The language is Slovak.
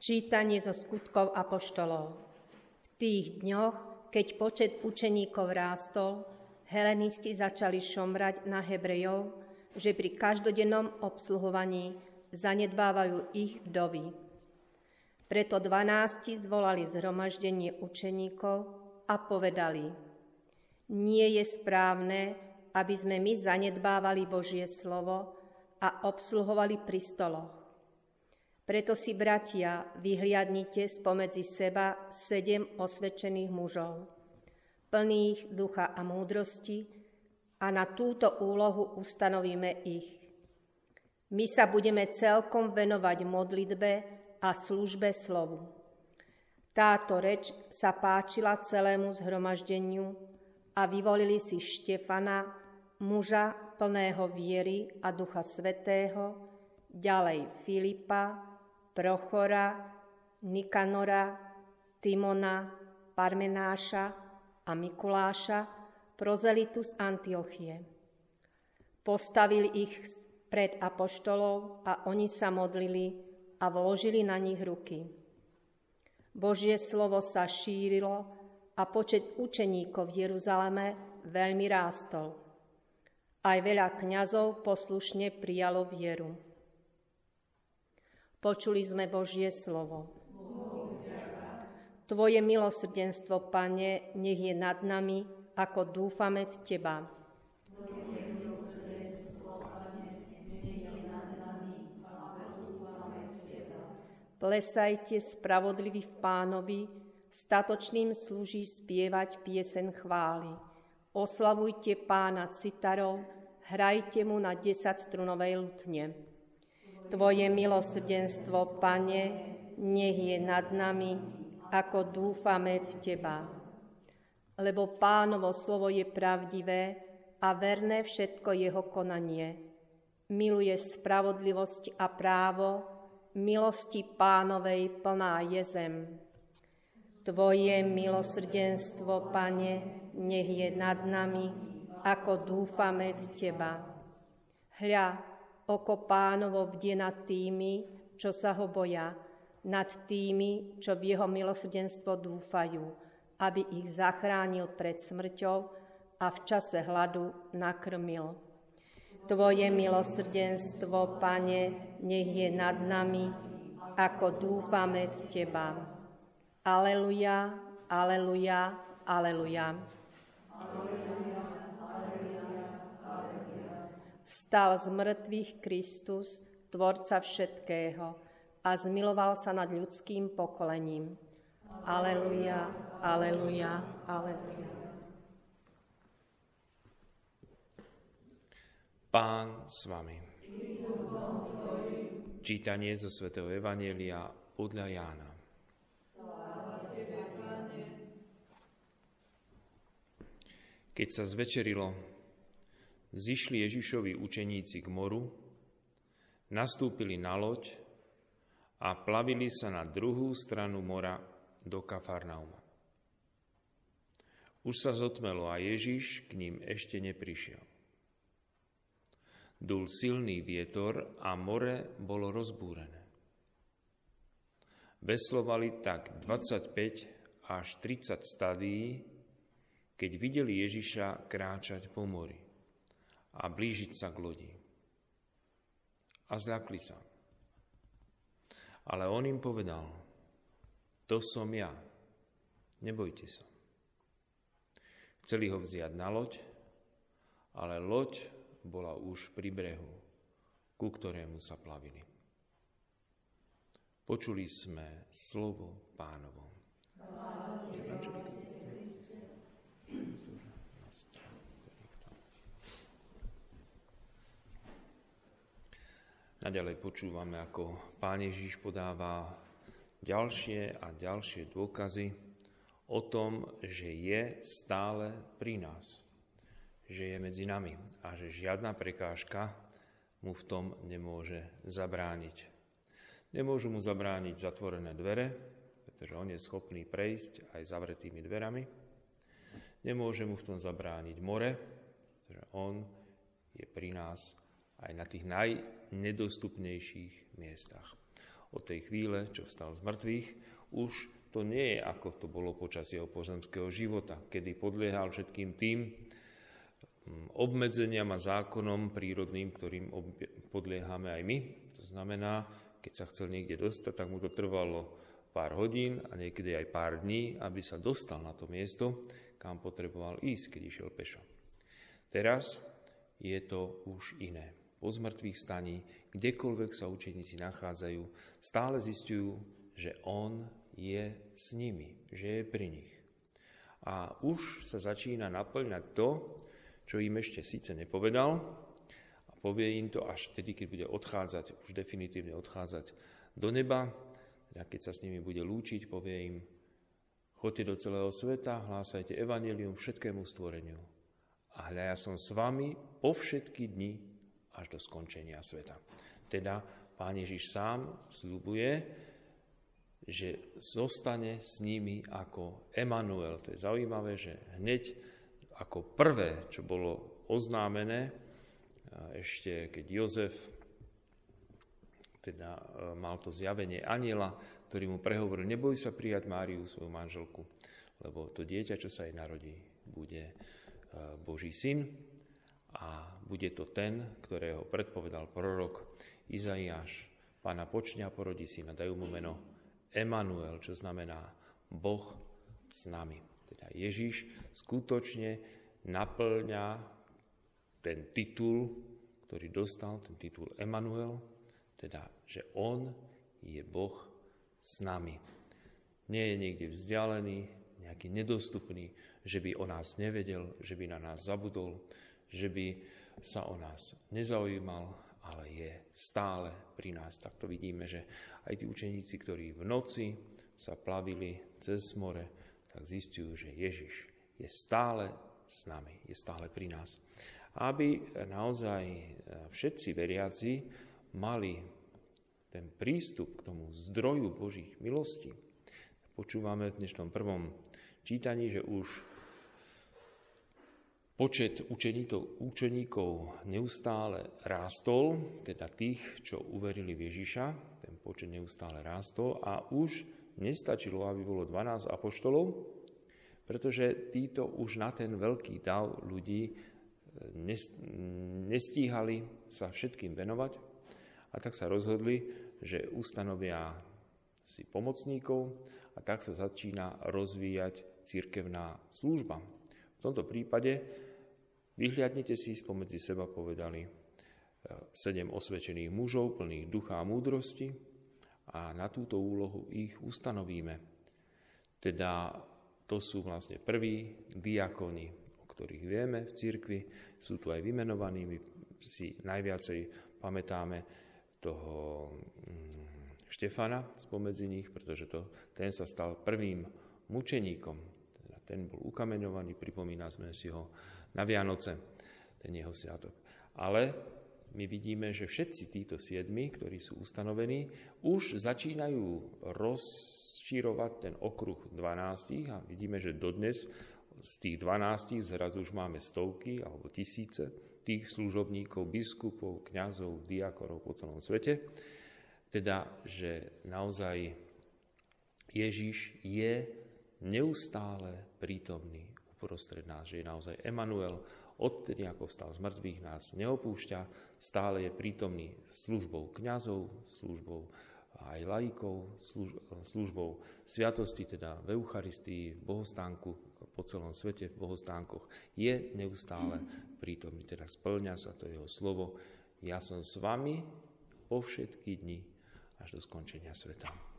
Čítanie zo skutkov apoštolov. V tých dňoch, keď počet učeníkov rástol, helenisti začali šomrať na Hebrejov, že pri každodennom obsluhovaní zanedbávajú ich vdovy. Preto dvanácti zvolali zhromaždenie učeníkov a povedali, nie je správne, aby sme my zanedbávali Božie slovo a obsluhovali pri stoloch. Preto si, bratia, vyhliadnite spomedzi seba sedem osvedčených mužov, plných ducha a múdrosti, a na túto úlohu ustanovíme ich. My sa budeme celkom venovať modlitbe a službe slovu. Táto reč sa páčila celému zhromaždeniu a vyvolili si Štefana, muža plného viery a ducha svetého, ďalej Filipa, Prochora, Nikanora, Timona, Parmenáša a Mikuláša, prozelitu z Antiochie. Postavili ich pred apoštolov a oni sa modlili a vložili na nich ruky. Božie slovo sa šírilo a počet učeníkov v Jeruzaleme veľmi rástol. Aj veľa kňazov poslušne prijalo vieru. Počuli sme Božie slovo. Tvoje milosrdenstvo, Pane, nech je nad nami, ako dúfame v Teba. Plesajte spravodlivý v pánovi, statočným slúži spievať piesen chvály. Oslavujte pána citarov, hrajte mu na desaťstrunovej lutne. Tvoje milosrdenstvo, Pane, nech je nad nami, ako dúfame v Teba. Lebo pánovo slovo je pravdivé a verné všetko jeho konanie. Miluje spravodlivosť a právo, milosti pánovej plná je zem. Tvoje milosrdenstvo, Pane, nech je nad nami, ako dúfame v Teba. Hľa, Oko pánovo bdie nad tými, čo sa ho boja, nad tými, čo v jeho milosrdenstvo dúfajú, aby ich zachránil pred smrťou a v čase hladu nakrmil. Tvoje milosrdenstvo, Pane, nech je nad nami, ako dúfame v Teba. Aleluja, aleluja, aleluja. Stal z mŕtvych Kristus, Tvorca všetkého, a zmiloval sa nad ľudským pokolením. Aleluja, aleluja, aleluja. Pán s vami. Čítanie zo svätého Evanielia podľa Jána. Keď sa zvečerilo, zišli Ježišovi učeníci k moru, nastúpili na loď a plavili sa na druhú stranu mora do Kafarnauma. Už sa zotmelo a Ježiš k ním ešte neprišiel. Dul silný vietor a more bolo rozbúrené. Veslovali tak 25 až 30 stadií, keď videli Ježiša kráčať po mori a blížiť sa k lodi. A zľakli sa. Ale on im povedal, to som ja, nebojte sa. Chceli ho vziať na loď, ale loď bola už pri brehu, ku ktorému sa plavili. Počuli sme slovo pánovo. Naďalej počúvame, ako Pán Ježiš podáva ďalšie a ďalšie dôkazy o tom, že je stále pri nás, že je medzi nami a že žiadna prekážka mu v tom nemôže zabrániť. Nemôžu mu zabrániť zatvorené dvere, pretože on je schopný prejsť aj zavretými dverami. Nemôže mu v tom zabrániť more, pretože on je pri nás aj na tých najnedostupnejších miestach. od tej chvíle, čo vstal z mŕtvych, už to nie je, ako to bolo počas jeho pozemského života, kedy podliehal všetkým tým mm, obmedzeniam a zákonom prírodným, ktorým podliehame aj my. To znamená, keď sa chcel niekde dostať, tak mu to trvalo pár hodín a niekedy aj pár dní, aby sa dostal na to miesto, kam potreboval ísť, keď išiel pešo. Teraz je to už iné. Po zmrtvých staní, kdekoľvek sa učeníci nachádzajú, stále zistujú, že on je s nimi, že je pri nich. A už sa začína naplňať to, čo im ešte síce nepovedal, a povie im to až vtedy, keď bude odchádzať, už definitívne odchádzať do neba, a keď sa s nimi bude lúčiť, povie im, chodte do celého sveta, hlásajte evanelium všetkému stvoreniu. A hľa ja som s vami po všetky dni až do skončenia sveta. Teda Pán Ježiš sám slúbuje, že zostane s nimi ako Emanuel. To je zaujímavé, že hneď ako prvé, čo bolo oznámené, ešte keď Jozef teda e, mal to zjavenie aniela, ktorý mu prehovoril, neboj sa prijať Máriu, svoju manželku, lebo to dieťa, čo sa jej narodí, bude e, Boží syn a bude to ten, ktorého predpovedal prorok Izaiáš. Pána počňa porodí syna, dajú mu meno Emanuel, čo znamená Boh s nami. Teda Ježiš skutočne naplňa ten titul, ktorý dostal, ten titul Emanuel, teda, že On je Boh s nami. Nie je niekde vzdialený, nejaký nedostupný, že by o nás nevedel, že by na nás zabudol, že by sa o nás nezaujímal, ale je stále pri nás. Tak to vidíme, že aj tí učeníci, ktorí v noci sa plavili cez more, tak zistujú, že Ježiš je stále s nami, je stále pri nás. Aby naozaj e, všetci veriaci mali ten prístup k tomu zdroju Božích milostí. Počúvame v dnešnom prvom čítaní, že už Počet učeníkov, neustále rástol, teda tých, čo uverili v Ježiša, ten počet neustále rástol a už nestačilo, aby bolo 12 apoštolov, pretože títo už na ten veľký dav ľudí e, nestíhali sa všetkým venovať a tak sa rozhodli, že ustanovia si pomocníkov a tak sa začína rozvíjať církevná služba. V tomto prípade Vyhliadnite si spomedzi seba, povedali e, sedem osvedčených mužov, plných ducha a múdrosti a na túto úlohu ich ustanovíme. Teda to sú vlastne prví diakoni, o ktorých vieme v cirkvi, sú tu aj vymenovaní, my si najviacej pamätáme toho mm, Štefana spomedzi nich, pretože to, ten sa stal prvým mučeníkom. Ten bol ukameňovaný, pripomína sme si ho na Vianoce, ten jeho sviatok. Ale my vidíme, že všetci títo siedmi, ktorí sú ustanovení, už začínajú rozšírovať ten okruh 12 a vidíme, že dodnes z tých 12 zrazu už máme stovky alebo tisíce tých služobníkov, biskupov, kňazov, diakorov po celom svete. Teda, že naozaj Ježiš je neustále prítomný uprostred nás, že je naozaj Emanuel, odtedy ako vstal z mŕtvych, nás neopúšťa, stále je prítomný službou kňazov, službou aj laikov, službou sviatosti, teda v Eucharistii, v bohostánku, po celom svete v bohostánkoch, je neustále prítomný, teda splňa sa to jeho slovo. Ja som s vami po všetky dni až do skončenia sveta.